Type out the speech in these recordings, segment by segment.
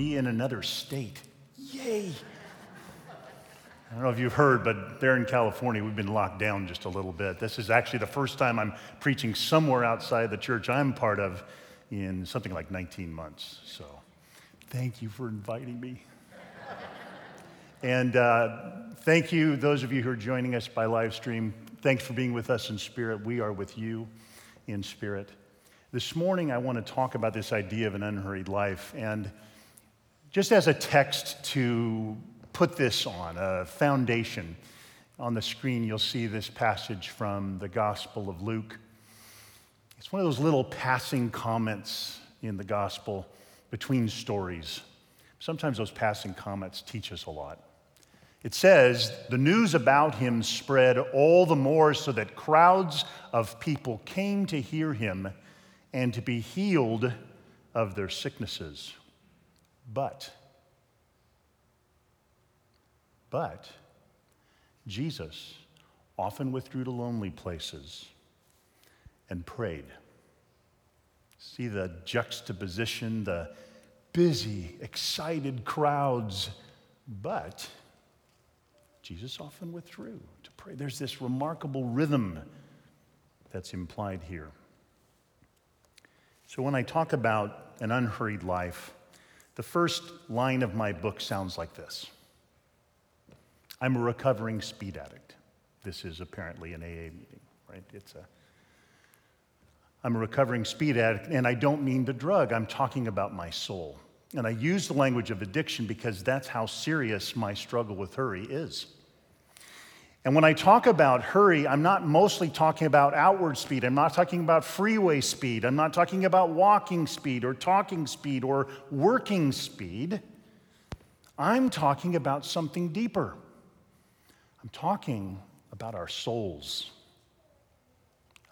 be in another state. Yay! I don't know if you've heard, but there in California, we've been locked down just a little bit. This is actually the first time I'm preaching somewhere outside the church I'm part of in something like 19 months. So thank you for inviting me. and uh, thank you, those of you who are joining us by live stream. Thanks for being with us in spirit. We are with you in spirit. This morning, I want to talk about this idea of an unhurried life. And just as a text to put this on, a foundation, on the screen, you'll see this passage from the Gospel of Luke. It's one of those little passing comments in the Gospel between stories. Sometimes those passing comments teach us a lot. It says, The news about him spread all the more so that crowds of people came to hear him and to be healed of their sicknesses. But, but, Jesus often withdrew to lonely places and prayed. See the juxtaposition, the busy, excited crowds, but Jesus often withdrew to pray. There's this remarkable rhythm that's implied here. So, when I talk about an unhurried life, the first line of my book sounds like this I'm a recovering speed addict. This is apparently an AA meeting, right? It's a I'm a recovering speed addict, and I don't mean the drug. I'm talking about my soul. And I use the language of addiction because that's how serious my struggle with hurry is. And when I talk about hurry, I'm not mostly talking about outward speed. I'm not talking about freeway speed. I'm not talking about walking speed or talking speed or working speed. I'm talking about something deeper. I'm talking about our souls,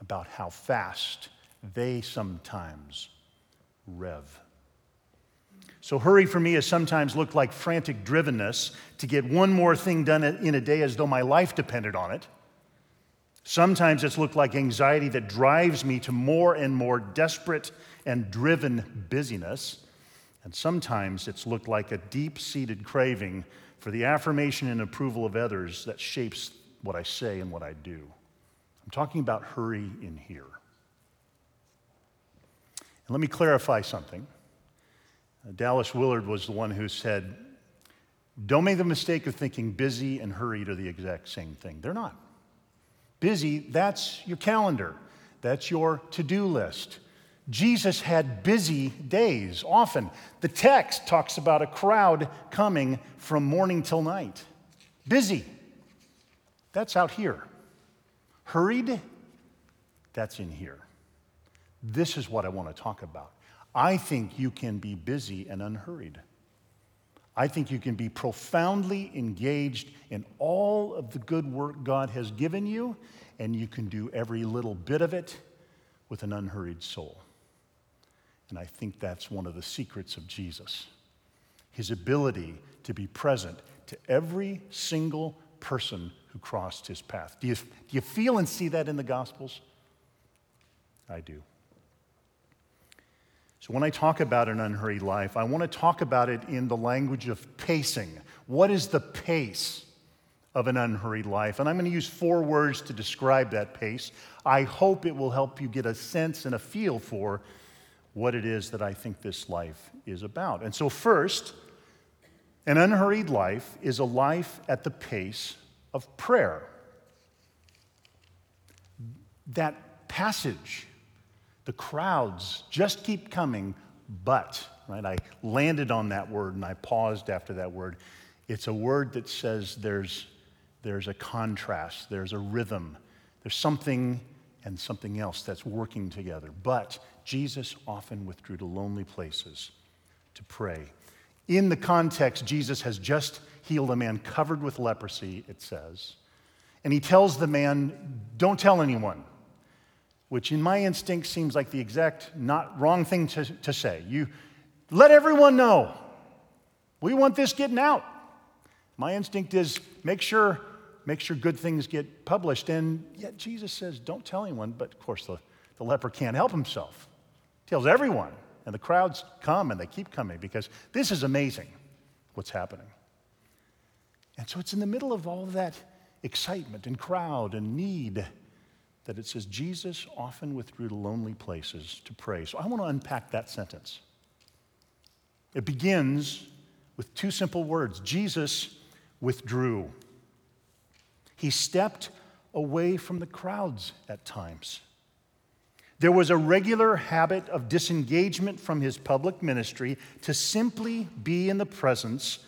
about how fast they sometimes rev. So, hurry for me has sometimes looked like frantic drivenness to get one more thing done in a day as though my life depended on it. Sometimes it's looked like anxiety that drives me to more and more desperate and driven busyness. And sometimes it's looked like a deep seated craving for the affirmation and approval of others that shapes what I say and what I do. I'm talking about hurry in here. And let me clarify something. Dallas Willard was the one who said, Don't make the mistake of thinking busy and hurried are the exact same thing. They're not. Busy, that's your calendar, that's your to do list. Jesus had busy days often. The text talks about a crowd coming from morning till night. Busy, that's out here. Hurried, that's in here. This is what I want to talk about. I think you can be busy and unhurried. I think you can be profoundly engaged in all of the good work God has given you, and you can do every little bit of it with an unhurried soul. And I think that's one of the secrets of Jesus his ability to be present to every single person who crossed his path. Do you, do you feel and see that in the Gospels? I do. So, when I talk about an unhurried life, I want to talk about it in the language of pacing. What is the pace of an unhurried life? And I'm going to use four words to describe that pace. I hope it will help you get a sense and a feel for what it is that I think this life is about. And so, first, an unhurried life is a life at the pace of prayer. That passage the crowds just keep coming, but, right? I landed on that word and I paused after that word. It's a word that says there's, there's a contrast, there's a rhythm, there's something and something else that's working together. But Jesus often withdrew to lonely places to pray. In the context, Jesus has just healed a man covered with leprosy, it says. And he tells the man, Don't tell anyone which in my instinct seems like the exact not wrong thing to, to say. You let everyone know. We want this getting out. My instinct is make sure, make sure good things get published. And yet Jesus says, don't tell anyone. But of course, the, the leper can't help himself. He tells everyone. And the crowds come and they keep coming because this is amazing what's happening. And so it's in the middle of all that excitement and crowd and need that it says Jesus often withdrew to lonely places to pray. So I want to unpack that sentence. It begins with two simple words Jesus withdrew. He stepped away from the crowds at times. There was a regular habit of disengagement from his public ministry to simply be in the presence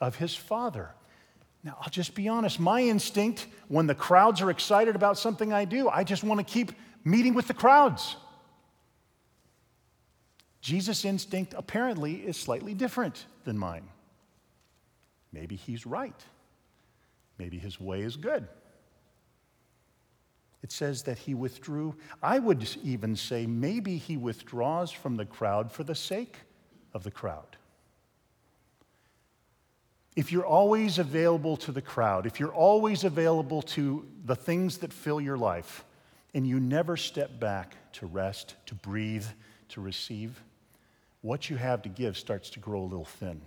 of his Father. Now, I'll just be honest. My instinct when the crowds are excited about something I do, I just want to keep meeting with the crowds. Jesus' instinct apparently is slightly different than mine. Maybe he's right. Maybe his way is good. It says that he withdrew. I would even say maybe he withdraws from the crowd for the sake of the crowd. If you're always available to the crowd, if you're always available to the things that fill your life, and you never step back to rest, to breathe, to receive, what you have to give starts to grow a little thin.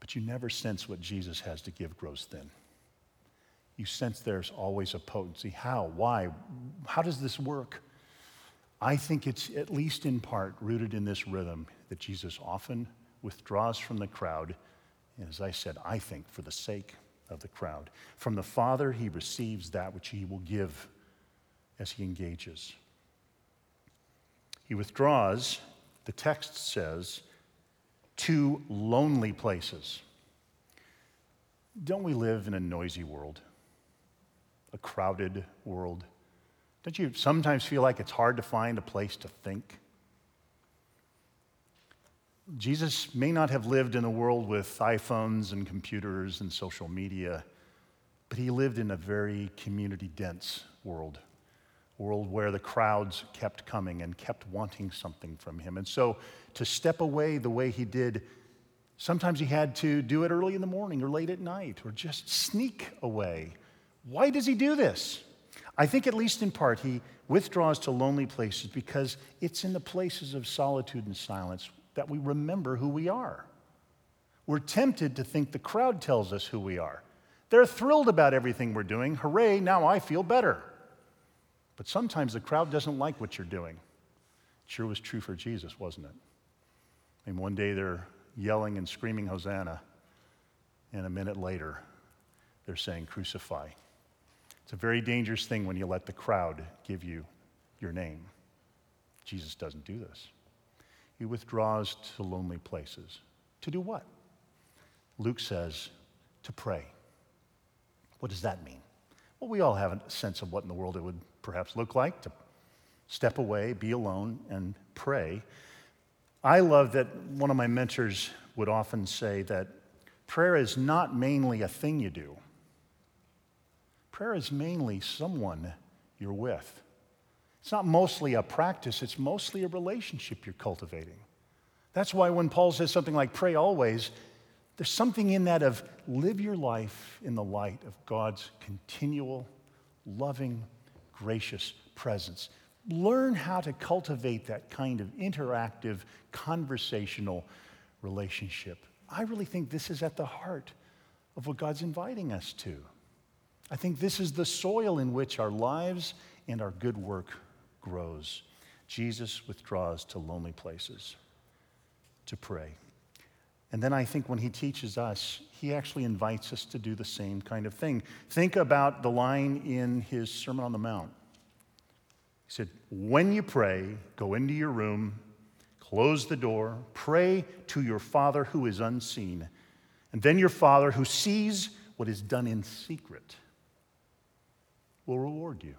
But you never sense what Jesus has to give grows thin. You sense there's always a potency. How? Why? How does this work? I think it's at least in part rooted in this rhythm that Jesus often withdraws from the crowd. And as I said, I think for the sake of the crowd. From the Father, he receives that which he will give as he engages. He withdraws, the text says, to lonely places. Don't we live in a noisy world? A crowded world? Don't you sometimes feel like it's hard to find a place to think? Jesus may not have lived in a world with iPhones and computers and social media, but he lived in a very community dense world, a world where the crowds kept coming and kept wanting something from him. And so to step away the way he did, sometimes he had to do it early in the morning or late at night or just sneak away. Why does he do this? I think, at least in part, he withdraws to lonely places because it's in the places of solitude and silence that we remember who we are. We're tempted to think the crowd tells us who we are. They're thrilled about everything we're doing. Hooray, now I feel better. But sometimes the crowd doesn't like what you're doing. It sure was true for Jesus, wasn't it? Mean, one day they're yelling and screaming, Hosanna, and a minute later, they're saying, Crucify. It's a very dangerous thing when you let the crowd give you your name. Jesus doesn't do this. He withdraws to lonely places. To do what? Luke says, to pray. What does that mean? Well, we all have a sense of what in the world it would perhaps look like to step away, be alone, and pray. I love that one of my mentors would often say that prayer is not mainly a thing you do, prayer is mainly someone you're with. It's not mostly a practice, it's mostly a relationship you're cultivating. That's why when Paul says something like pray always, there's something in that of live your life in the light of God's continual, loving, gracious presence. Learn how to cultivate that kind of interactive, conversational relationship. I really think this is at the heart of what God's inviting us to. I think this is the soil in which our lives and our good work grows. Jesus withdraws to lonely places to pray. And then I think when he teaches us, he actually invites us to do the same kind of thing. Think about the line in his Sermon on the Mount. He said, When you pray, go into your room, close the door, pray to your Father who is unseen, and then your Father who sees what is done in secret will reward you.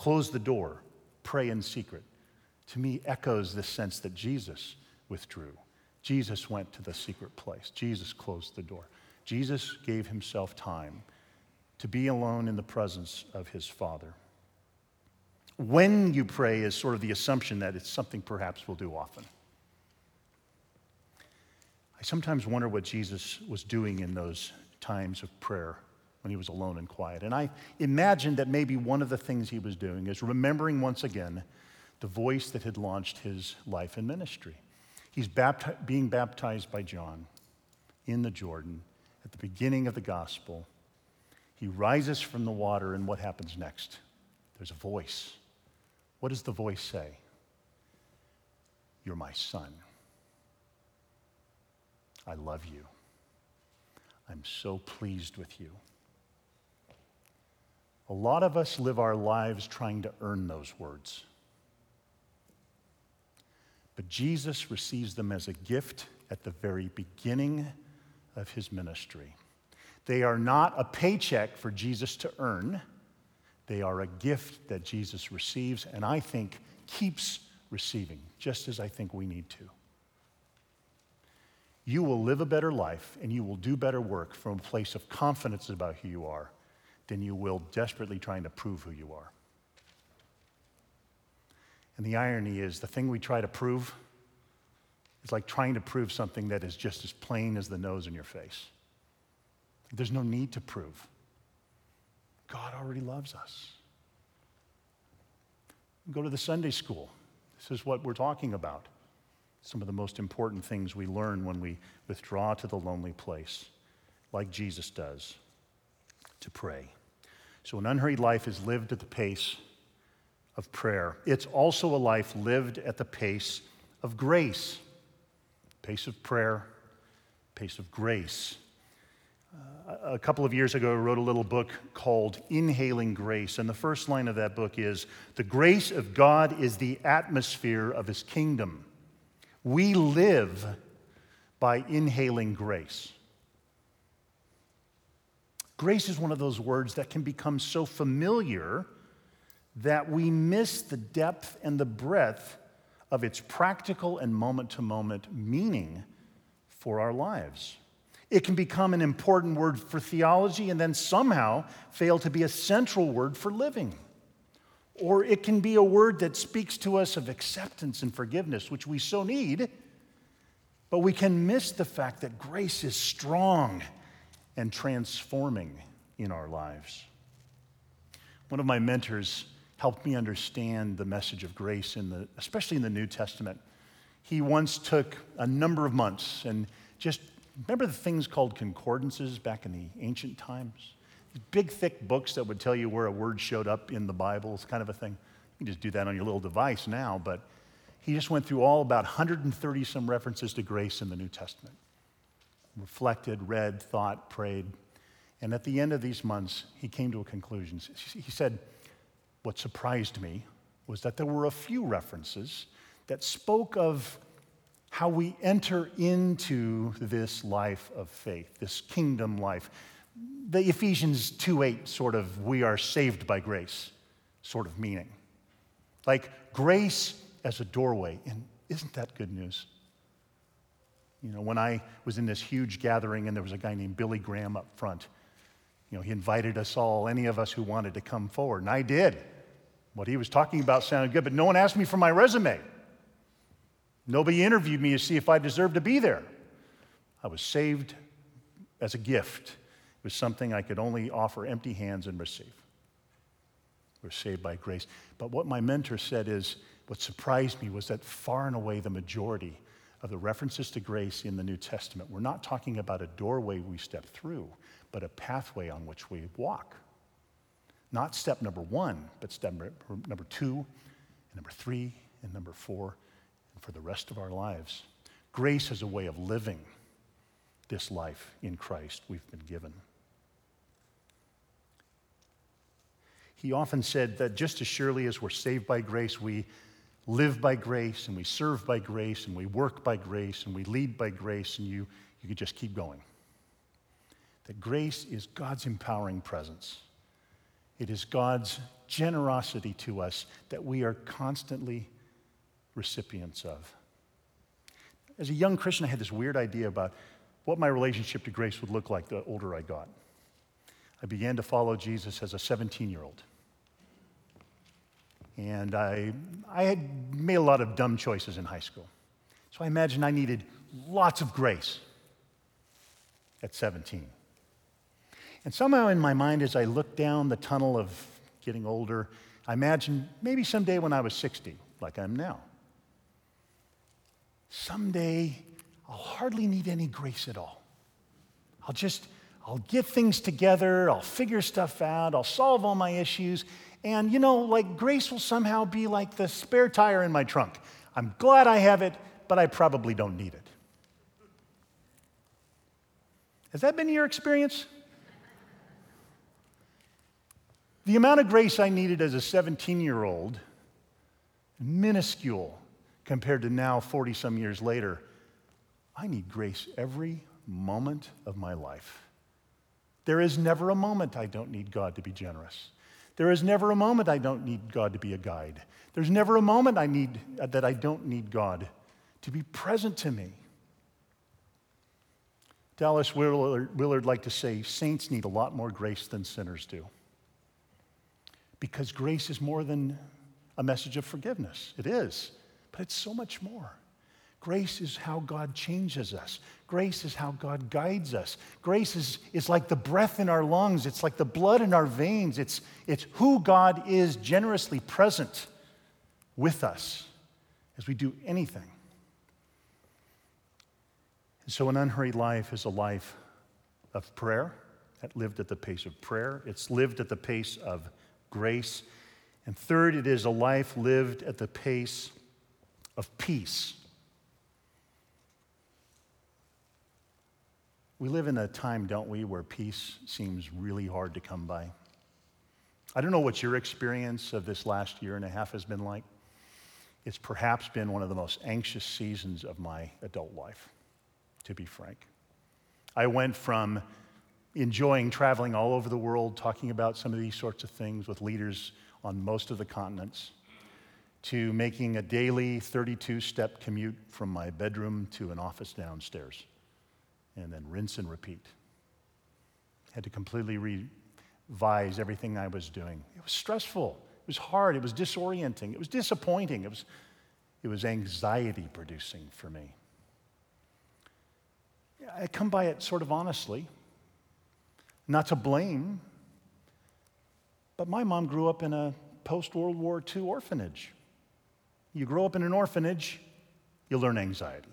Close the door, pray in secret. To me, echoes the sense that Jesus withdrew. Jesus went to the secret place. Jesus closed the door. Jesus gave himself time to be alone in the presence of his Father. When you pray is sort of the assumption that it's something perhaps we'll do often. I sometimes wonder what Jesus was doing in those times of prayer when he was alone and quiet. And I imagine that maybe one of the things he was doing is remembering once again the voice that had launched his life and ministry. He's bapti- being baptized by John in the Jordan at the beginning of the gospel. He rises from the water, and what happens next? There's a voice. What does the voice say? You're my son. I love you. I'm so pleased with you. A lot of us live our lives trying to earn those words. But Jesus receives them as a gift at the very beginning of his ministry. They are not a paycheck for Jesus to earn, they are a gift that Jesus receives and I think keeps receiving, just as I think we need to. You will live a better life and you will do better work from a place of confidence about who you are than you will desperately trying to prove who you are. And the irony is, the thing we try to prove is like trying to prove something that is just as plain as the nose in your face. There's no need to prove. God already loves us. Go to the Sunday school. This is what we're talking about. Some of the most important things we learn when we withdraw to the lonely place, like Jesus does, to pray. So, an unhurried life is lived at the pace of prayer. It's also a life lived at the pace of grace, pace of prayer, pace of grace. Uh, a couple of years ago, I wrote a little book called Inhaling Grace. And the first line of that book is The grace of God is the atmosphere of his kingdom. We live by inhaling grace. Grace is one of those words that can become so familiar that we miss the depth and the breadth of its practical and moment to moment meaning for our lives. It can become an important word for theology and then somehow fail to be a central word for living. Or it can be a word that speaks to us of acceptance and forgiveness, which we so need, but we can miss the fact that grace is strong and transforming in our lives. One of my mentors helped me understand the message of grace, in the, especially in the New Testament. He once took a number of months and just remember the things called concordances back in the ancient times? Big, thick books that would tell you where a word showed up in the Bible, kind of a thing. You can just do that on your little device now, but he just went through all about 130 some references to grace in the New Testament. Reflected, read, thought, prayed. And at the end of these months, he came to a conclusion. He said, what surprised me was that there were a few references that spoke of how we enter into this life of faith, this kingdom life. The Ephesians 2 8 sort of, we are saved by grace sort of meaning. Like grace as a doorway. And isn't that good news? You know, when I was in this huge gathering and there was a guy named Billy Graham up front, you know, he invited us all, any of us who wanted to come forward, and I did. What he was talking about sounded good, but no one asked me for my resume. Nobody interviewed me to see if I deserved to be there. I was saved as a gift. It was something I could only offer empty hands and receive. We're saved by grace. But what my mentor said is what surprised me was that far and away the majority of the references to grace in the New Testament, we're not talking about a doorway we step through, but a pathway on which we walk. Not step number one, but step number two, and number three, and number four, and for the rest of our lives. Grace is a way of living this life in Christ we've been given. He often said that just as surely as we're saved by grace, we live by grace, and we serve by grace, and we work by grace, and we lead by grace, and you, you could just keep going. That grace is God's empowering presence. It is God's generosity to us that we are constantly recipients of. As a young Christian, I had this weird idea about what my relationship to grace would look like the older I got. I began to follow Jesus as a 17 year old. And I, I had made a lot of dumb choices in high school. So I imagined I needed lots of grace at 17. And somehow in my mind, as I looked down the tunnel of getting older, I imagined maybe someday when I was 60, like I'm now. Someday, I'll hardly need any grace at all. I'll just, I'll get things together, I'll figure stuff out, I'll solve all my issues, and you know, like grace will somehow be like the spare tire in my trunk. I'm glad I have it, but I probably don't need it. Has that been your experience? The amount of grace I needed as a 17 year old, minuscule compared to now, 40 some years later. I need grace every moment of my life. There is never a moment I don't need God to be generous. There is never a moment I don't need God to be a guide. There's never a moment I need, uh, that I don't need God to be present to me. Dallas Willard, Willard liked to say, saints need a lot more grace than sinners do. Because grace is more than a message of forgiveness. It is, but it's so much more. Grace is how God changes us. Grace is how God guides us. Grace is, is like the breath in our lungs, it's like the blood in our veins. It's, it's who God is generously present with us as we do anything. And so, an unhurried life is a life of prayer, that lived at the pace of prayer. It's lived at the pace of grace. And third, it is a life lived at the pace of peace. We live in a time, don't we, where peace seems really hard to come by. I don't know what your experience of this last year and a half has been like. It's perhaps been one of the most anxious seasons of my adult life to be frank. I went from enjoying traveling all over the world, talking about some of these sorts of things with leaders on most of the continents, to making a daily 32 step commute from my bedroom to an office downstairs, and then rinse and repeat. Had to completely revise everything I was doing. It was stressful, it was hard, it was disorienting, it was disappointing, it was, it was anxiety producing for me. I come by it sort of honestly, not to blame, but my mom grew up in a post World War II orphanage. You grow up in an orphanage, you learn anxiety.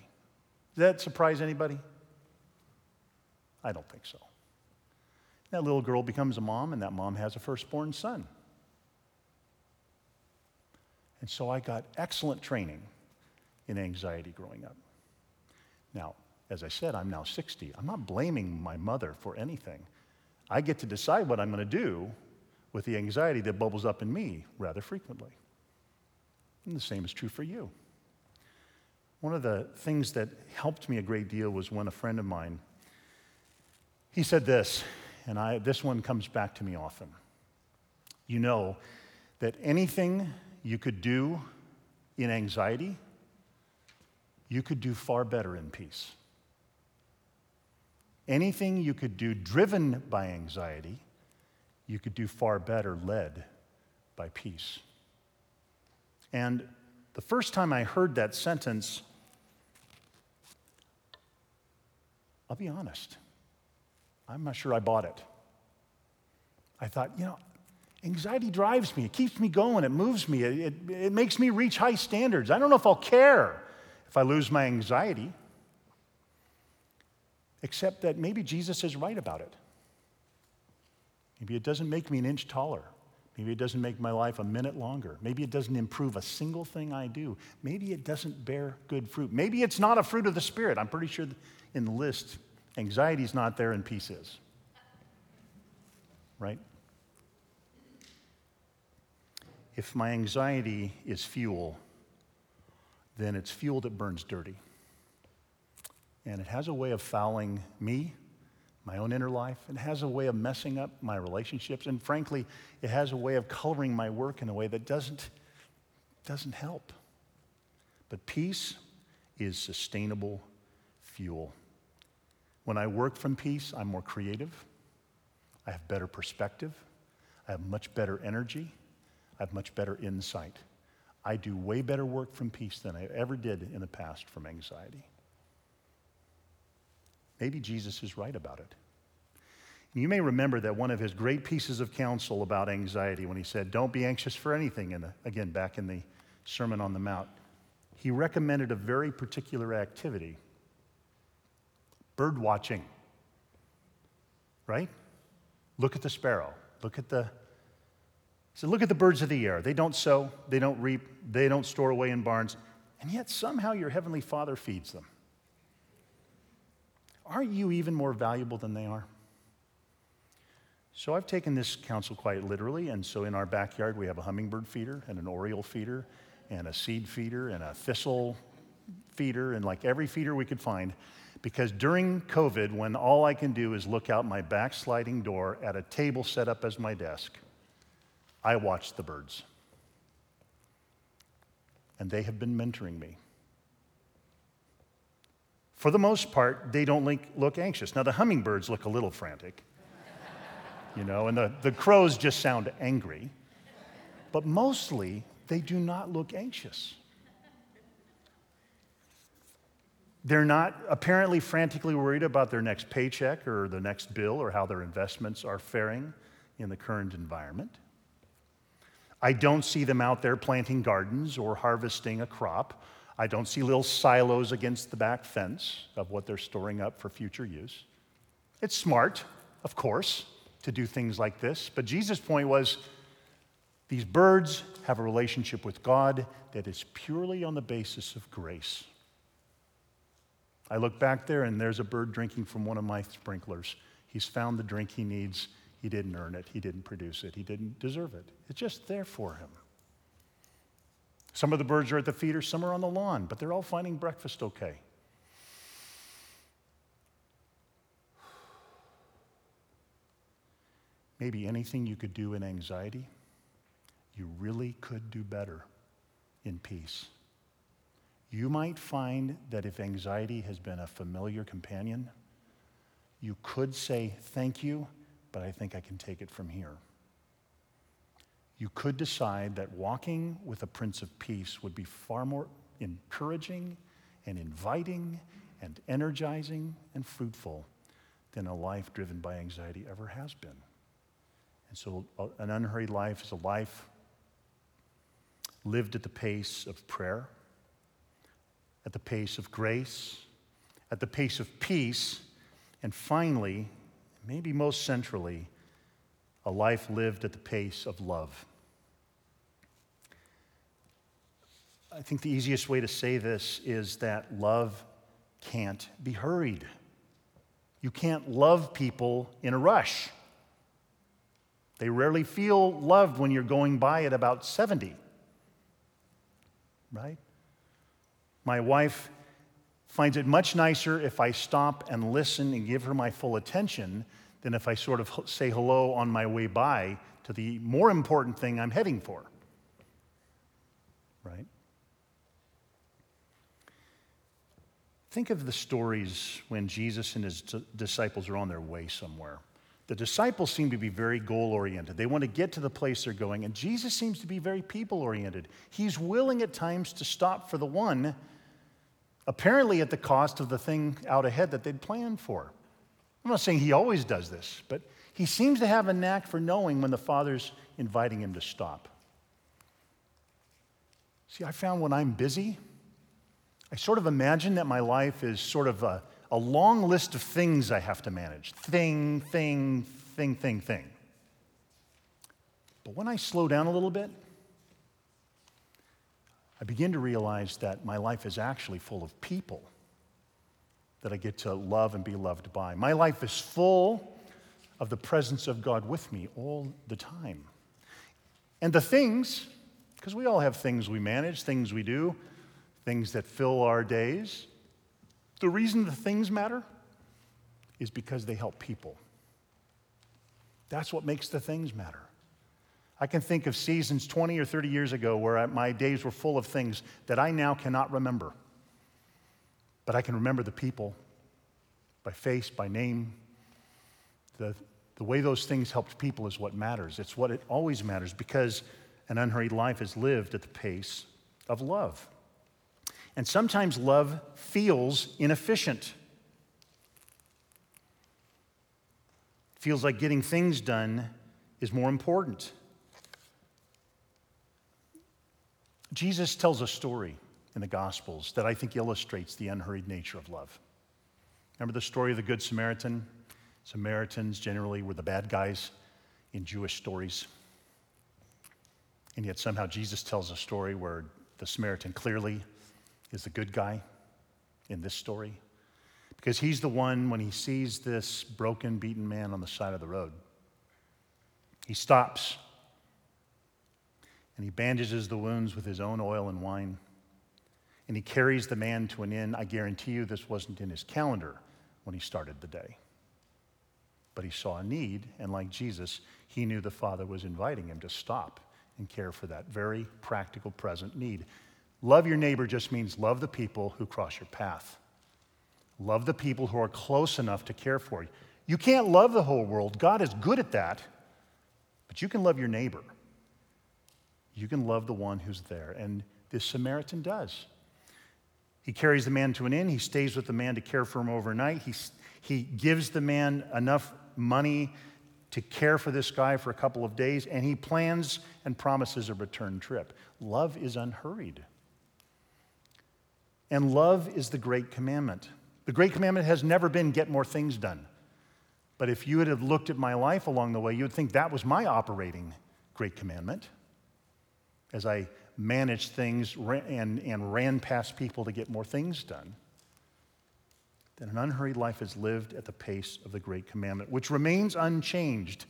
Does that surprise anybody? I don't think so. That little girl becomes a mom, and that mom has a firstborn son. And so I got excellent training in anxiety growing up. Now, as I said, I'm now 60. I'm not blaming my mother for anything. I get to decide what I'm going to do with the anxiety that bubbles up in me rather frequently. And the same is true for you. One of the things that helped me a great deal was when a friend of mine he said this, and I, this one comes back to me often. You know that anything you could do in anxiety, you could do far better in peace. Anything you could do driven by anxiety, you could do far better led by peace. And the first time I heard that sentence, I'll be honest, I'm not sure I bought it. I thought, you know, anxiety drives me, it keeps me going, it moves me, it, it, it makes me reach high standards. I don't know if I'll care if I lose my anxiety except that maybe Jesus is right about it. Maybe it doesn't make me an inch taller. Maybe it doesn't make my life a minute longer. Maybe it doesn't improve a single thing I do. Maybe it doesn't bear good fruit. Maybe it's not a fruit of the Spirit. I'm pretty sure in the list, anxiety is not there and peace is. Right? If my anxiety is fuel, then it's fuel that burns dirty. And it has a way of fouling me, my own inner life. It has a way of messing up my relationships. And frankly, it has a way of coloring my work in a way that doesn't, doesn't help. But peace is sustainable fuel. When I work from peace, I'm more creative. I have better perspective. I have much better energy. I have much better insight. I do way better work from peace than I ever did in the past from anxiety. Maybe Jesus is right about it. You may remember that one of his great pieces of counsel about anxiety when he said, Don't be anxious for anything, and again, back in the Sermon on the Mount, he recommended a very particular activity bird watching. Right? Look at the sparrow. Look at the so look at the birds of the air. They don't sow, they don't reap, they don't store away in barns, and yet somehow your heavenly Father feeds them. Aren't you even more valuable than they are? So I've taken this counsel quite literally, and so in our backyard we have a hummingbird feeder and an oriole feeder and a seed feeder and a thistle feeder and like every feeder we could find. Because during COVID, when all I can do is look out my backsliding door at a table set up as my desk, I watch the birds. And they have been mentoring me. For the most part, they don't look anxious. Now, the hummingbirds look a little frantic, you know, and the, the crows just sound angry. But mostly, they do not look anxious. They're not apparently frantically worried about their next paycheck or the next bill or how their investments are faring in the current environment. I don't see them out there planting gardens or harvesting a crop. I don't see little silos against the back fence of what they're storing up for future use. It's smart, of course, to do things like this, but Jesus' point was these birds have a relationship with God that is purely on the basis of grace. I look back there and there's a bird drinking from one of my sprinklers. He's found the drink he needs. He didn't earn it, he didn't produce it, he didn't deserve it. It's just there for him. Some of the birds are at the feeder, some are on the lawn, but they're all finding breakfast okay. Maybe anything you could do in anxiety, you really could do better in peace. You might find that if anxiety has been a familiar companion, you could say, Thank you, but I think I can take it from here. You could decide that walking with a Prince of Peace would be far more encouraging and inviting and energizing and fruitful than a life driven by anxiety ever has been. And so, uh, an unhurried life is a life lived at the pace of prayer at the pace of grace, at the pace of peace, and finally, maybe most centrally, a life lived at the pace of love. I think the easiest way to say this is that love can't be hurried. You can't love people in a rush. They rarely feel loved when you're going by at about 70, right? My wife finds it much nicer if I stop and listen and give her my full attention than if I sort of say hello on my way by to the more important thing I'm heading for. Right? Think of the stories when Jesus and his disciples are on their way somewhere. The disciples seem to be very goal oriented. They want to get to the place they're going, and Jesus seems to be very people oriented. He's willing at times to stop for the one apparently at the cost of the thing out ahead that they'd planned for. I'm not saying he always does this, but he seems to have a knack for knowing when the Father's inviting him to stop. See, I found when I'm busy, I sort of imagine that my life is sort of a, a long list of things I have to manage thing, thing, thing, thing, thing. But when I slow down a little bit, I begin to realize that my life is actually full of people that I get to love and be loved by. My life is full of the presence of God with me all the time. And the things, because we all have things we manage, things we do, things that fill our days. The reason the things matter is because they help people. That's what makes the things matter. I can think of seasons 20 or 30 years ago where my days were full of things that I now cannot remember. But I can remember the people by face, by name. The, the way those things helped people is what matters. It's what it always matters because an unhurried life is lived at the pace of love. And sometimes love feels inefficient. Feels like getting things done is more important. Jesus tells a story in the Gospels that I think illustrates the unhurried nature of love. Remember the story of the Good Samaritan? Samaritans generally were the bad guys in Jewish stories. And yet somehow Jesus tells a story where the Samaritan clearly is the good guy in this story. Because he's the one, when he sees this broken, beaten man on the side of the road, he stops and he bandages the wounds with his own oil and wine. And he carries the man to an inn. I guarantee you this wasn't in his calendar when he started the day. But he saw a need, and like Jesus, he knew the Father was inviting him to stop and care for that very practical, present need. Love your neighbor just means love the people who cross your path. Love the people who are close enough to care for you. You can't love the whole world. God is good at that. But you can love your neighbor. You can love the one who's there. And this Samaritan does. He carries the man to an inn. He stays with the man to care for him overnight. He, he gives the man enough money to care for this guy for a couple of days, and he plans and promises a return trip. Love is unhurried. And love is the great commandment. The great commandment has never been get more things done. But if you would have looked at my life along the way, you would think that was my operating great commandment as I managed things and, and ran past people to get more things done. That an unhurried life is lived at the pace of the great commandment, which remains unchanged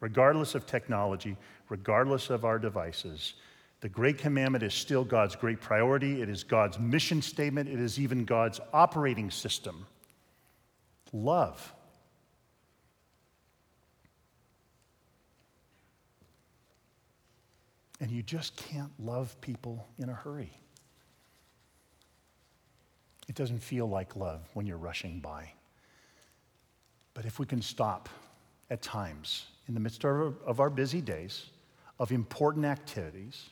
regardless of technology, regardless of our devices. The Great Commandment is still God's great priority. It is God's mission statement. It is even God's operating system. Love. And you just can't love people in a hurry. It doesn't feel like love when you're rushing by. But if we can stop at times in the midst of our busy days, of important activities,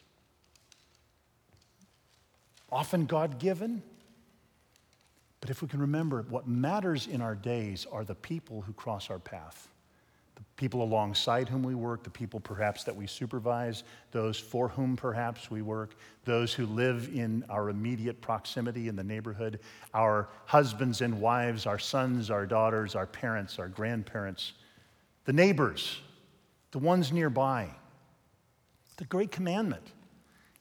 often God given. But if we can remember, what matters in our days are the people who cross our path people alongside whom we work, the people perhaps that we supervise, those for whom perhaps we work, those who live in our immediate proximity in the neighborhood, our husbands and wives, our sons, our daughters, our parents, our grandparents, the neighbors, the ones nearby. The great commandment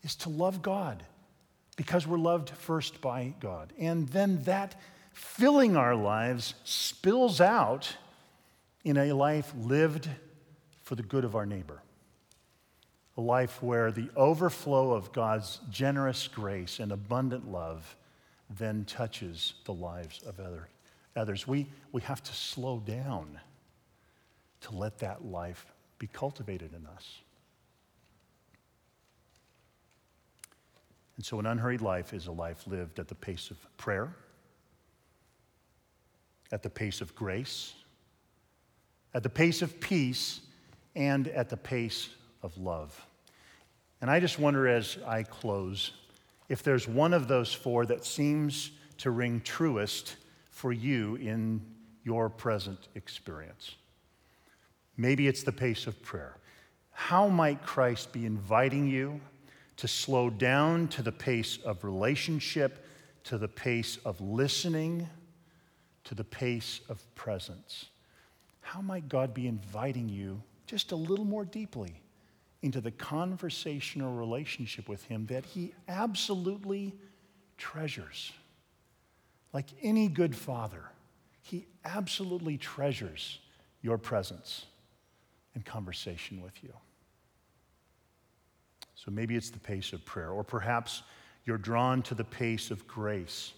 is to love God because we're loved first by God. And then that filling our lives spills out in a life lived for the good of our neighbor. A life where the overflow of God's generous grace and abundant love then touches the lives of other, others. We, we have to slow down to let that life be cultivated in us. And so, an unhurried life is a life lived at the pace of prayer, at the pace of grace, at the pace of peace, and at the pace of love. And I just wonder as I close if there's one of those four that seems to ring truest for you in your present experience. Maybe it's the pace of prayer. How might Christ be inviting you? to slow down to the pace of relationship, to the pace of listening, to the pace of presence. How might God be inviting you just a little more deeply into the conversational relationship with Him that He absolutely treasures? Like any good father, He absolutely treasures your presence and conversation with you. So maybe it's the pace of prayer, or perhaps you're drawn to the pace of grace.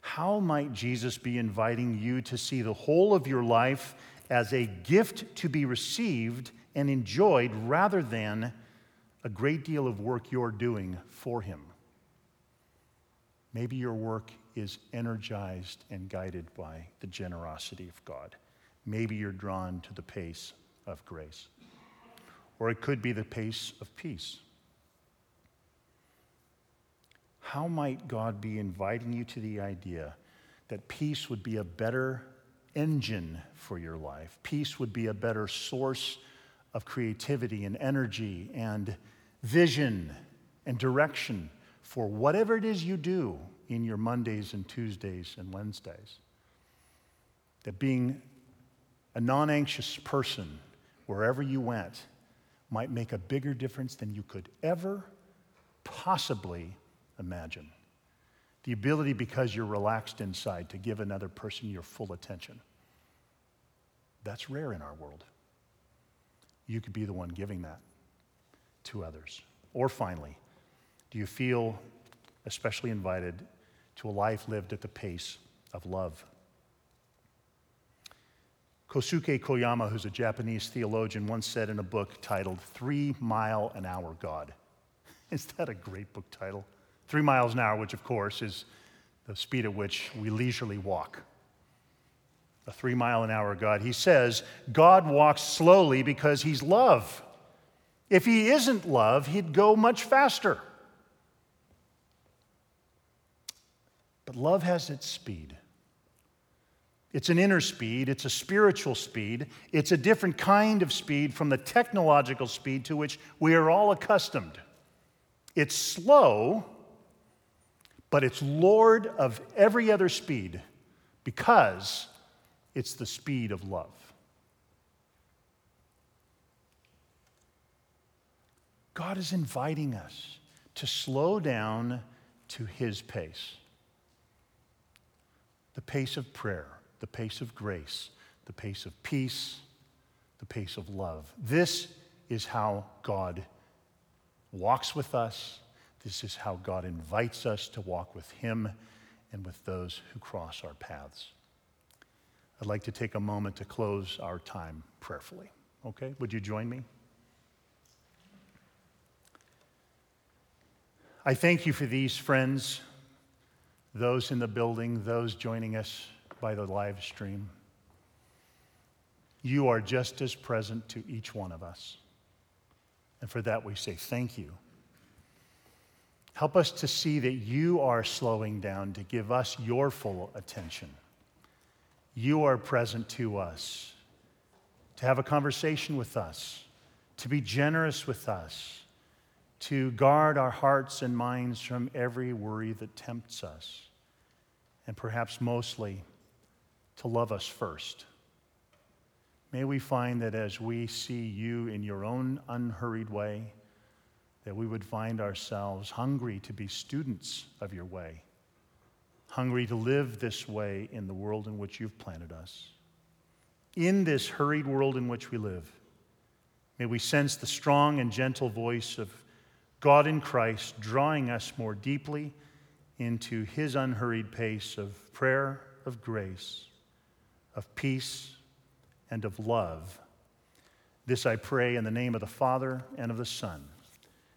How might Jesus be inviting you to see the whole of your life as a gift to be received and enjoyed rather than a great deal of work you're doing for Him? Maybe your work is energized and guided by the generosity of God. Maybe you're drawn to the pace of grace. Or it could be the pace of peace. How might God be inviting you to the idea that peace would be a better engine for your life? Peace would be a better source of creativity and energy and vision and direction for whatever it is you do in your Mondays and Tuesdays and Wednesdays. That being a non anxious person wherever you went might make a bigger difference than you could ever possibly imagine. The ability, because you're relaxed inside, to give another person your full attention. That's rare in our world. You could be the one giving that to others. Or finally, do you feel especially invited to a life lived at the pace of love? Kosuke Koyama, who's a Japanese theologian, once said in a book titled Three Mile an Hour God. Is that a great book title? Three miles an hour, which of course is the speed at which we leisurely walk. A three mile an hour God. He says, God walks slowly because he's love. If he isn't love, he'd go much faster. But love has its speed. It's an inner speed, it's a spiritual speed, it's a different kind of speed from the technological speed to which we are all accustomed. It's slow, but it's Lord of every other speed because it's the speed of love. God is inviting us to slow down to his pace the pace of prayer, the pace of grace, the pace of peace, the pace of love. This is how God walks with us. This is how God invites us to walk with Him and with those who cross our paths. I'd like to take a moment to close our time prayerfully. Okay? Would you join me? I thank you for these friends, those in the building, those joining us by the live stream. You are just as present to each one of us. And for that, we say thank you. Help us to see that you are slowing down to give us your full attention. You are present to us, to have a conversation with us, to be generous with us to guard our hearts and minds from every worry that tempts us, and perhaps mostly to love us first. May we find that as we see you in your own unhurried way, that we would find ourselves hungry to be students of your way, hungry to live this way in the world in which you've planted us. In this hurried world in which we live, may we sense the strong and gentle voice of God in Christ drawing us more deeply into his unhurried pace of prayer, of grace, of peace, and of love. This I pray in the name of the Father, and of the Son,